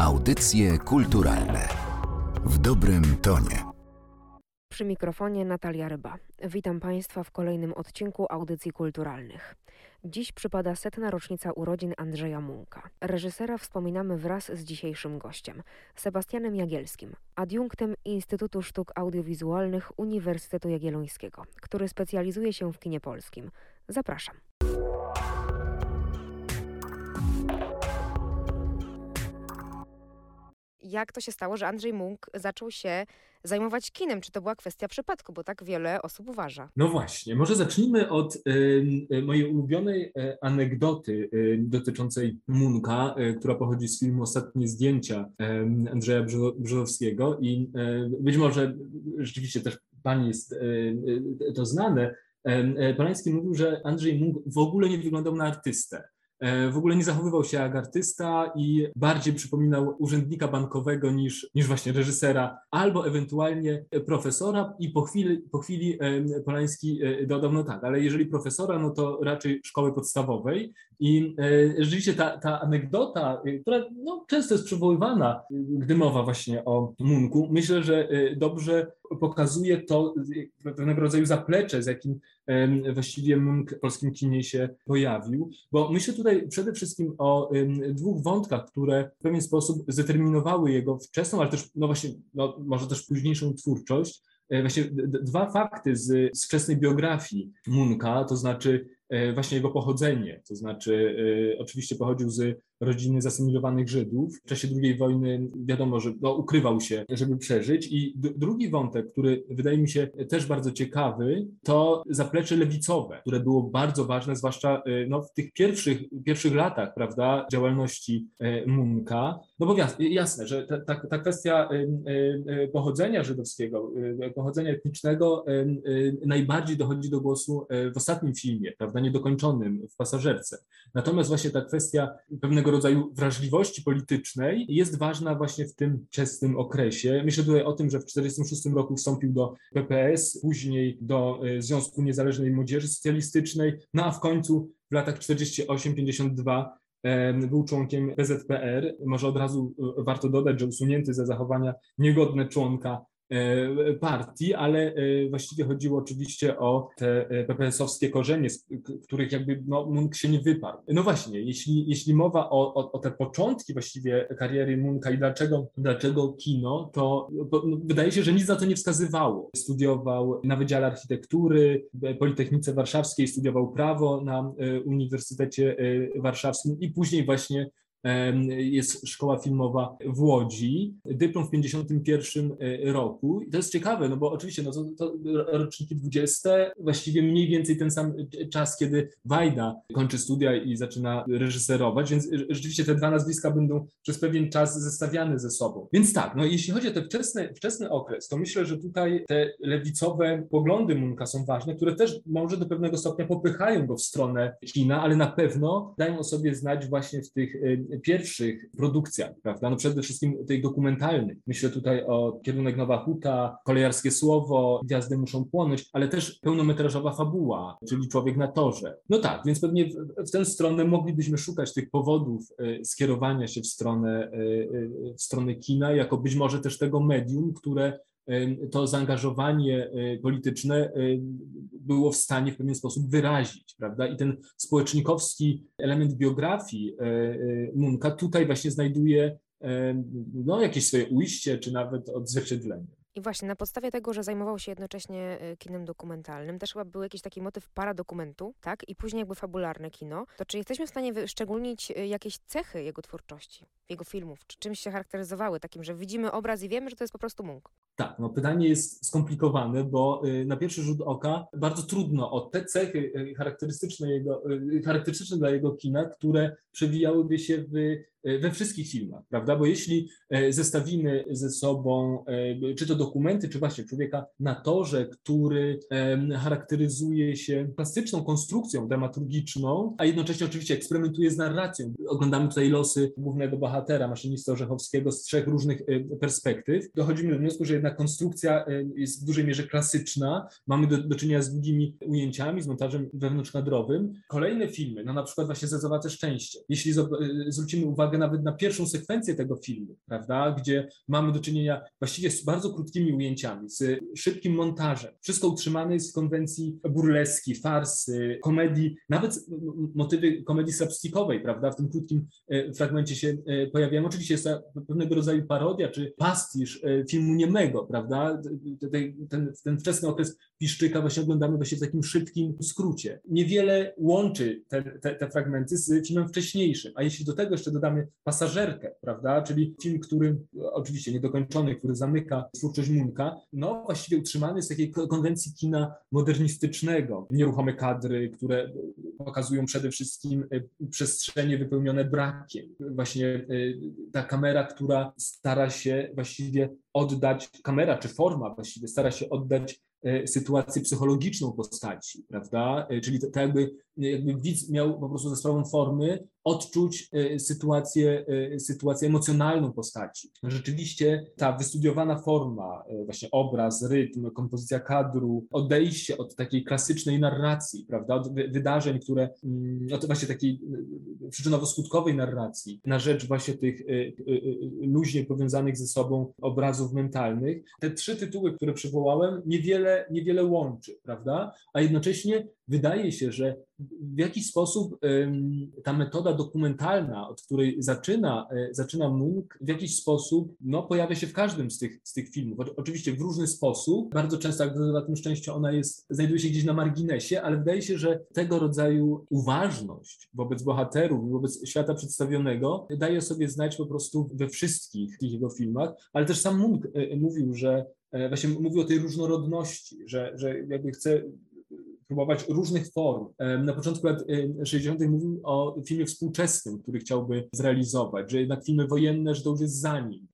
Audycje kulturalne w dobrym tonie. Przy mikrofonie Natalia Ryba. Witam Państwa w kolejnym odcinku Audycji Kulturalnych. Dziś przypada setna rocznica urodzin Andrzeja Munka. Reżysera wspominamy wraz z dzisiejszym gościem, Sebastianem Jagielskim, adiunktem Instytutu Sztuk Audiowizualnych Uniwersytetu Jagiellońskiego, który specjalizuje się w kinie polskim. Zapraszam. Jak to się stało, że Andrzej Munk zaczął się zajmować kinem? Czy to była kwestia przypadku, bo tak wiele osób uważa? No właśnie, może zacznijmy od y, mojej ulubionej y, anegdoty y, dotyczącej Munka, która pochodzi z filmu Ostatnie zdjęcia Andrzeja Brzozowskiego i być może rzeczywiście też pani jest to znane. Polański mówił, że Andrzej Munk w ogóle nie wyglądał na artystę. E, w ogóle nie zachowywał się jak artysta i bardziej przypominał urzędnika bankowego niż, niż właśnie reżysera, albo ewentualnie profesora. I po chwili, po chwili e, Polański e, dodał, no tak, ale jeżeli profesora, no to raczej szkoły podstawowej. I rzeczywiście ta, ta anegdota, która no, często jest przywoływana, gdy mowa właśnie o Munku, myślę, że dobrze pokazuje to pewnego rodzaju zaplecze, z jakim właściwie Munk w polskim kinie się pojawił, bo myślę tutaj przede wszystkim o dwóch wątkach, które w pewien sposób zdeterminowały jego wczesną, ale też, no właśnie, no może też późniejszą twórczość. E, właśnie dwa fakty z, z wczesnej biografii Munka, to znaczy e, właśnie jego pochodzenie, to znaczy e, oczywiście pochodził z rodziny zasymilowanych Żydów. W czasie II wojny wiadomo, że no, ukrywał się, żeby przeżyć. I drugi wątek, który wydaje mi się też bardzo ciekawy, to zaplecze lewicowe, które było bardzo ważne, zwłaszcza y, no, w tych pierwszych, pierwszych latach prawda, działalności y, Munka. No bo jasne, że ta, ta, kwestia pochodzenia żydowskiego, pochodzenia etnicznego najbardziej dochodzi do głosu w ostatnim filmie, prawda, niedokończonym w pasażerce. Natomiast właśnie ta kwestia pewnego rodzaju wrażliwości politycznej jest ważna właśnie w tym wczesnym okresie. Myślę tutaj o tym, że w 1946 roku wstąpił do PPS, później do e, Związku Niezależnej Młodzieży Socjalistycznej, no a w końcu w latach 48-52 był członkiem PZPR. Może od razu e, warto dodać, że usunięty ze zachowania niegodne członka partii, ale e, właściwie chodziło oczywiście o te e, PPS-owskie korzenie, z których jakby no, Munk się nie wyparł. No właśnie, jeśli, jeśli mowa o, o, o te początki właściwie kariery Munka i dlaczego, dlaczego kino, to, to no, wydaje się, że nic na to nie wskazywało. Studiował na Wydziale Architektury, Politechnice Warszawskiej, studiował prawo na Uniwersytecie Warszawskim i później właśnie jest szkoła filmowa w Łodzi, dyplom w 51 e, roku. I to jest ciekawe, no bo oczywiście no to, to roczniki 20, właściwie mniej więcej ten sam czas, kiedy Wajda kończy studia i zaczyna reżyserować, więc rzeczywiście te dwa nazwiska będą przez pewien czas zestawiane ze sobą. Więc tak, no jeśli chodzi o ten wczesny, wczesny okres, to myślę, że tutaj te lewicowe poglądy Munka są ważne, które też może do pewnego stopnia popychają go w stronę kina, ale na pewno dają o sobie znać właśnie w tych e, pierwszych produkcjach, prawda? No przede wszystkim tej dokumentalnej. Myślę tutaj o Kierunek Nowa Huta, Kolejarskie Słowo, Gwiazdy muszą płonąć, ale też pełnometrażowa fabuła, czyli Człowiek na torze. No tak, więc pewnie w, w tę stronę moglibyśmy szukać tych powodów y, skierowania się w stronę, y, y, w stronę kina, jako być może też tego medium, które to zaangażowanie polityczne było w stanie w pewien sposób wyrazić, prawda? I ten społecznikowski element biografii Munka tutaj właśnie znajduje no, jakieś swoje ujście, czy nawet odzwierciedlenie. I właśnie na podstawie tego, że zajmował się jednocześnie kinem dokumentalnym, też chyba był jakiś taki motyw paradokumentu, tak? I później jakby fabularne kino, to czy jesteśmy w stanie wyszczególnić jakieś cechy jego twórczości, jego filmów? Czy czymś się charakteryzowały takim, że widzimy obraz i wiemy, że to jest po prostu Munk? Tak, no pytanie jest skomplikowane, bo y, na pierwszy rzut oka bardzo trudno o te cechy charakterystyczne, jego, charakterystyczne dla jego kina, które przewijałyby się w we wszystkich filmach, prawda? Bo jeśli zestawimy ze sobą czy to dokumenty, czy właśnie człowieka na torze, który charakteryzuje się klasyczną konstrukcją dramaturgiczną, a jednocześnie oczywiście eksperymentuje z narracją. Oglądamy tutaj losy głównego bohatera, maszynisty Orzechowskiego z trzech różnych perspektyw. Dochodzimy do wniosku, że jednak konstrukcja jest w dużej mierze klasyczna. Mamy do, do czynienia z długimi ujęciami, z montażem wewnątrzkadrowym. Kolejne filmy, no na przykład właśnie Zezowace Szczęście. Jeśli zwrócimy uwagę nawet na pierwszą sekwencję tego filmu, prawda, gdzie mamy do czynienia właściwie z bardzo krótkimi ujęciami, z szybkim montażem. Wszystko utrzymane jest w konwencji burleski, farsy, komedii, nawet motywy komedii slapstickowej, prawda, w tym krótkim e, fragmencie się pojawiają. Oczywiście jest to pewnego rodzaju parodia czy pastisz filmu niemego, prawda, ten, ten, ten wczesny okres Piszczyka właśnie oglądamy właśnie w takim szybkim skrócie. Niewiele łączy te, te, te fragmenty z filmem wcześniejszym, a jeśli do tego jeszcze dodamy pasażerkę, prawda, czyli film, który oczywiście niedokończony, który zamyka twórczość Munka, no właściwie utrzymany w takiej konwencji kina modernistycznego. Nieruchome kadry, które pokazują przede wszystkim e, przestrzenie wypełnione brakiem. Właśnie e, ta kamera, która stara się właściwie oddać, kamera czy forma właściwie stara się oddać E, sytuację psychologiczną postaci, prawda? E, czyli to, to jakby, jakby widz miał po prostu ze sprawą formy odczuć e, sytuację, sytuację emocjonalną postaci. Rzeczywiście ta wystudiowana forma, właśnie obraz, rytm, kompozycja kadru, odejście od takiej klasycznej narracji, prawda, od wydarzeń, które, mm, od właśnie takiej przyczynowo-skutkowej narracji, na rzecz właśnie tych luźnie powiązanych ze sobą obrazów mentalnych. Te trzy tytuły, które przywołałem, niewiele, niewiele łączy, prawda? A jednocześnie wydaje się, że w jakiś sposób ta metoda dokumentalna, od której zaczyna, e, zaczyna Munk, w jakiś sposób no, pojawia się w każdym z tych, z tych filmów. Oczywiście w różny sposób. Bardzo często, jak na tym szczęściu, ona jest, znajduje się gdzieś na marginesie, ale wydaje się, że tego rodzaju uważność wobec bohaterów, wobec świata przedstawionego daje sobie znać po prostu we wszystkich tych jego filmach, ale też sam Munk e, mówił, że E, właśnie mówił o tej różnorodności, że, że jakby chce próbować różnych form. E, na początku lat 60. E, mówił o filmie współczesnym, który chciałby zrealizować, że jednak filmy wojenne, że to już jest za nim.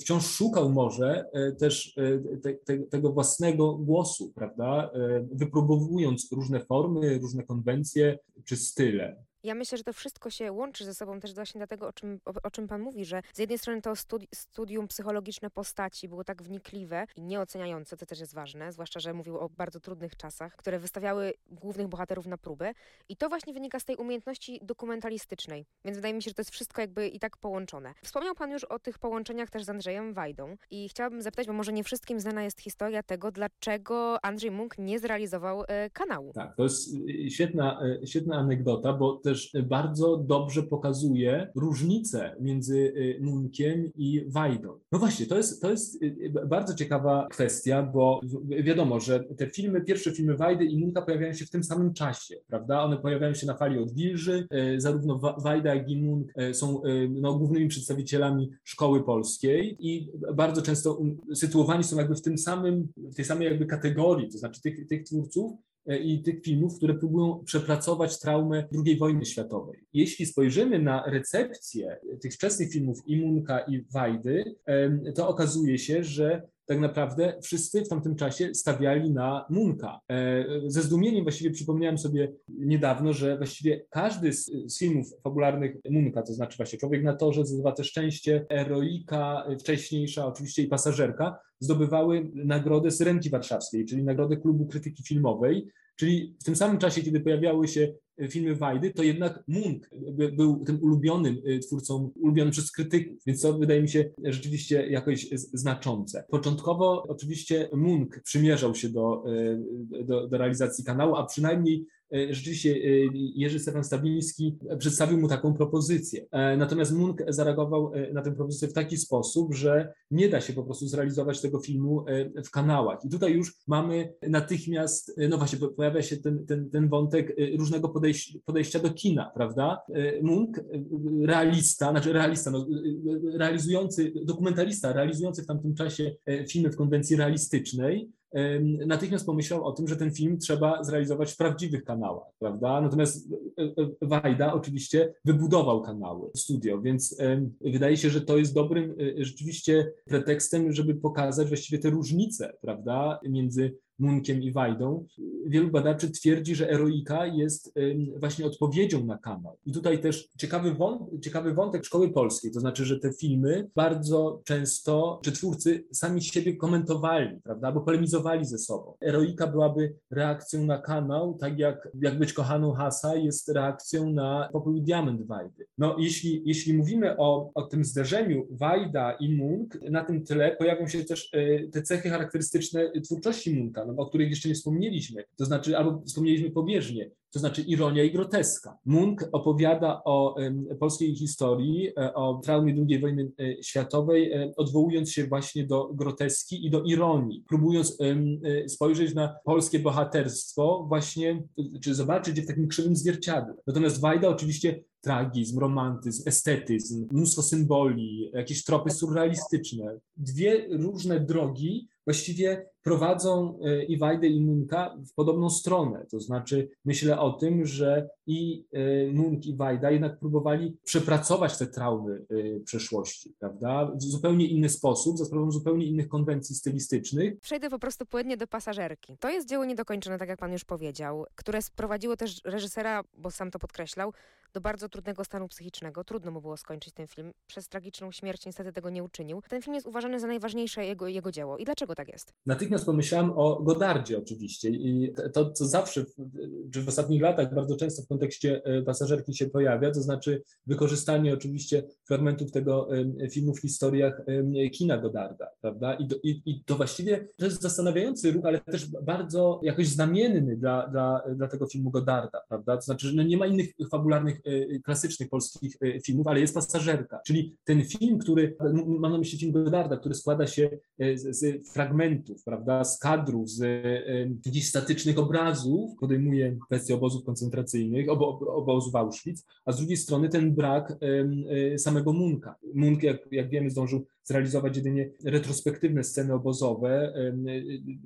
Wciąż szukał może też te, te, tego własnego głosu, prawda, wypróbowując różne formy, różne konwencje czy style. Ja myślę, że to wszystko się łączy ze sobą też właśnie dlatego, o czym, o, o czym Pan mówi, że z jednej strony to studi studium psychologiczne postaci było tak wnikliwe i nieoceniające, to też jest ważne, zwłaszcza, że mówił o bardzo trudnych czasach, które wystawiały głównych bohaterów na próbę i to właśnie wynika z tej umiejętności dokumentalistycznej, więc wydaje mi się, że to jest wszystko jakby i tak połączone. Wspomniał Pan już o tych połączeniach też z Andrzejem Wajdą i chciałabym zapytać, bo może nie wszystkim znana jest historia tego, dlaczego Andrzej Munk nie zrealizował e, kanału. Tak, to jest e, świetna, e, świetna anegdota, bo te też bardzo dobrze pokazuje różnicę między y, Munkiem i Wajdą. No właśnie, to jest, to jest y, bardzo ciekawa kwestia, bo wiadomo, że te filmy, pierwsze filmy Wajdy i Munka pojawiają się w tym samym czasie, prawda? One pojawiają się na fali odwilży, y, zarówno Wajda, jak i Munk są no, głównymi przedstawicielami szkoły polskiej i bardzo często sytuowani są jakby w tym samym, w tej samej jakby kategorii, to znaczy tych, tych twórców, i tych filmów, które próbują przepracować traumę II wojny światowej. Jeśli spojrzymy na recepcję tych wczesnych filmów Imunka i Wajdy, to okazuje się, że tak naprawdę wszyscy w tamtym czasie stawiali na Munka. E, ze zdumieniem właściwie przypomniałem sobie niedawno, że właściwie każdy z, filmów fabularnych Munka, to znaczy właśnie Człowiek na torze, Zdobywa szczęście, Eroika, wcześniejsza oczywiście i Pasażerka, zdobywały nagrodę Syrenki Warszawskiej, czyli nagrodę Klubu Krytyki Filmowej, czyli w tym samym czasie, kiedy pojawiały się filmy Wajdy, to jednak Munk był tym ulubionym y, twórcą, ulubionym przez krytyków, więc to wydaje mi się rzeczywiście jakoś znaczące. Początkowo oczywiście Munk przymierzał się do, y, do, do realizacji kanału, a przynajmniej rzeczywiście e, Jerzy Stefan Stabiński przedstawił mu taką propozycję. E, natomiast Munk zareagował na tę propozycję w taki sposób, że nie da się po prostu zrealizować tego filmu w kanałach. I tutaj już mamy natychmiast, no właśnie, pojawia się ten, ten, ten wątek różnego podejścia, podejścia do kina, prawda? Munk, realista, znaczy realista, no, realizujący, dokumentalista, realizujący w tamtym czasie filmy w konwencji realistycznej, natychmiast pomyślał o tym, że ten film trzeba zrealizować w prawdziwych kanałach, prawda? Natomiast e, e, Wajda oczywiście wybudował kanały, studio, więc wydaje się, że to jest dobrym e, rzeczywiście pretekstem, żeby pokazać właściwie te różnice, prawda, między Munkiem i Wajdą. Wielu badaczy twierdzi, że Eroika jest właśnie odpowiedzią na kanał. I tutaj też ciekawy, wąt, ciekawy wątek szkoły polskiej, to znaczy, że te filmy bardzo często, czy twórcy sami siebie komentowali, prawda, albo polemizowali ze sobą. Eroika byłaby reakcją na kanał, tak jak, jak być kochaną Hasa jest reakcją na Popół i Diament Wajdy. No, jeśli, jeśli mówimy o, o tym zderzeniu Wajda i Munk, na tym tle pojawią się też e, te cechy charakterystyczne twórczości Munka, no, o których jeszcze nie wspomnieliśmy, to znaczy, albo wspomnieliśmy pobieżnie, to znaczy ironia i groteska. Munk opowiada o polskiej historii, e, o traumie II wojny e, światowej, e, odwołując się właśnie do groteski i do ironii, próbując spojrzeć na polskie bohaterstwo właśnie, czy zobaczyć je w takim krzywym zwierciadle. Natomiast Wajda oczywiście tragizm, romantyzm, estetyzm, mnóstwo symboli, jakieś tropy surrealistyczne. Dwie różne drogi właściwie prowadzą e, i Wajdę i Munka w podobną stronę. To znaczy myślę o tym, że i e, Munk i Wajda jednak próbowali przepracować te traumy e, przeszłości, prawda? W zupełnie inny sposób, za sprawą zupełnie innych konwencji stylistycznych. Przejdę po prostu płynnie do pasażerki. To jest dzieło niedokończone, tak jak pan już powiedział, które sprowadziło też reżysera, bo sam to podkreślał, do bardzo trudnego stanu psychicznego. Trudno mu było skończyć ten film. Przez tragiczną śmierć niestety tego nie uczynił. Ten film jest uważany za najważniejsze jego, jego dzieło. I dlaczego tak jest? Natychmiast pomyślałem o Godardzie oczywiście i to, co zawsze, czy w ostatnich latach bardzo często w kontekście e, pasażerki się pojawia, to znaczy wykorzystanie oczywiście fragmentów tego filmu w historiach kina Godarda, prawda? I, i, i to właściwie to jest zastanawiający ruch, ale też bardzo jakoś znamienny dla, dla, dla tego filmu Godarda, prawda? To znaczy, że no nie ma innych fabularnych E, klasycznych polskich e, filmów, ale jest pasażerka. Czyli ten film, który, mam na myśli film Godarda, który składa się z, z fragmentów, prawda, z kadrów, z jakichś statycznych obrazów, podejmuje kwestię obozów koncentracyjnych, obo, obozów Auschwitz, a z drugiej strony ten brak samego Munka. Munk, jak, jak wiemy, zdążył zrealizować jedynie retrospektywne sceny obozowe.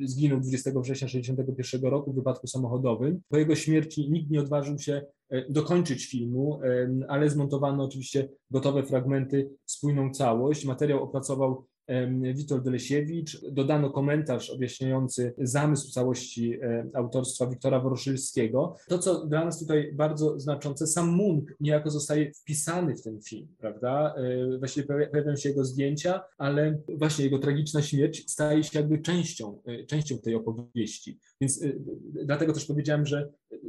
Zginął 20 września 1961 roku w wypadku samochodowym. Po jego śmierci nikt nie odważył się e, dokończyć filmu, ale zmontowano oczywiście gotowe fragmenty, spójną całość. Materiał opracował Witold Lesiewicz. Dodano komentarz objaśniający zamysł całości e, autorstwa Wiktora Woroszylskiego. To, co dla nas tutaj bardzo znaczące, sam Munk niejako zostaje wpisany w ten film, prawda? E, właściwie pojawiają się jego zdjęcia, ale właśnie jego tragiczna śmierć staje się jakby częścią, e, częścią tej opowieści. Więc dlatego też powiedziałem, że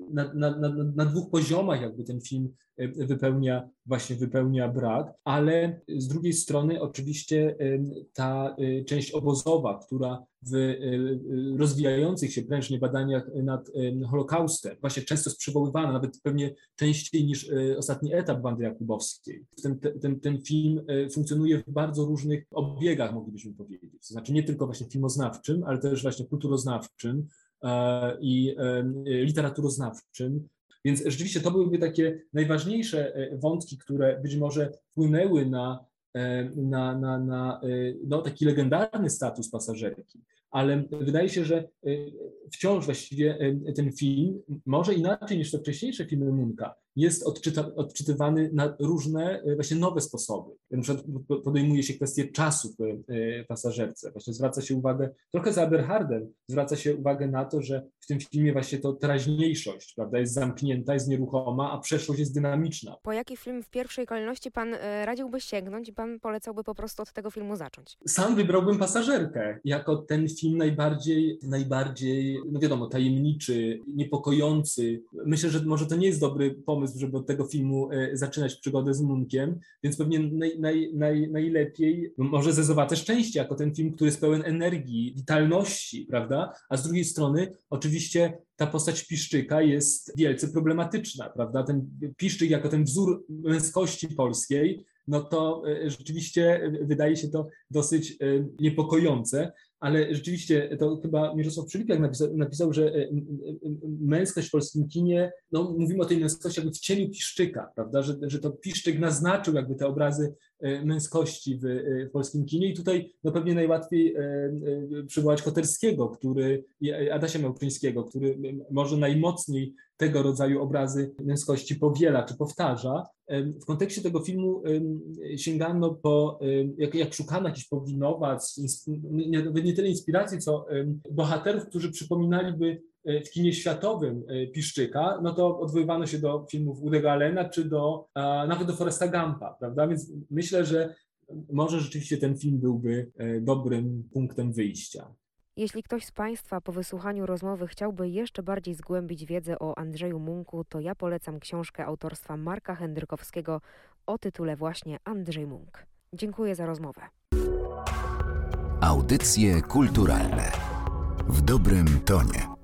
na, na, na, na dwóch poziomach jakby ten film wypełnia, właśnie wypełnia brak, ale z drugiej strony oczywiście ta y, część obozowa, która w y, rozwijających się prężnie badaniach nad Holokaustem, właśnie często jest przywoływana, nawet pewnie częściej niż ostatni etap bandy jakubowskiej. Ten, ten, ten film funkcjonuje w bardzo różnych obiegach, moglibyśmy powiedzieć. To znaczy nie tylko właśnie filmoznawczym, ale też właśnie kulturoznawczym e, i literaturoznawczym, więc rzeczywiście to byłyby takie najważniejsze e, wątki, które być może wpłynęły na, e, na, na, na e, no, taki legendarny status pasażerki. Ale wydaje się, że wciąż właściwie ten film, może inaczej niż te wcześniejsze filmy Munka, jest odczyta, odczytywany na różne e, właśnie nowe sposoby. Na przykład podejmuje się kwestię czasu w e, pasażerce. Właśnie zwraca się uwagę, trochę za Eberhardem, zwraca się uwagę na to, że w tym filmie właśnie to teraźniejszość, prawda, jest zamknięta, jest nieruchoma, a przeszłość jest dynamiczna. Po jaki film w pierwszej kolejności pan e, radziłby sięgnąć i pan polecałby po prostu od tego filmu zacząć? Sam wybrałbym pasażerkę jako ten film najbardziej, najbardziej, no wiadomo, tajemniczy, niepokojący. Myślę, że może to nie jest dobry pomysł, pomysł, żeby od tego filmu e, zaczynać przygodę z Munkiem, więc pewnie naj, naj, naj, najlepiej no może Zezowate Szczęście, jako ten film, który jest pełen energii, witalności, prawda? A z drugiej strony oczywiście ta postać Piszczyka jest wielce problematyczna, prawda? Ten Piszczyk jako ten wzór męskości polskiej, no to e, rzeczywiście wydaje się to dosyć e, niepokojące ale rzeczywiście to chyba Mirosław Przylipiak napisał, napisał, że e, męskość w polskim kinie, no mówimy o tej męskości jakby w cieniu Piszczyka, prawda, że, że to Piszczyk naznaczył jakby te obrazy męskości w, e, w polskim kinie i tutaj no pewnie najłatwiej przywołać Koterskiego, który, Adasia Małczyńskiego, który może najmocniej tego rodzaju obrazy męskości powiela czy powtarza. W kontekście tego filmu sięgano po, jak, jak szukano jakichś powinowactw, nie, nie tyle inspiracji, co bohaterów, którzy przypominaliby e, w kinie światowym e, Piszczyka, no to odwoływano się do filmów Woody'ego Allena, czy do, nawet do Foresta Gampa, prawda? Więc myślę, że może rzeczywiście ten film byłby dobrym punktem wyjścia. Jeśli ktoś z Państwa po wysłuchaniu rozmowy chciałby jeszcze bardziej zgłębić wiedzę o Andrzeju Munku, to ja polecam książkę autorstwa Marka Hendrykowskiego o tytule właśnie Andrzej Munk. Dziękuję za rozmowę. Audycje kulturalne w dobrym tonie.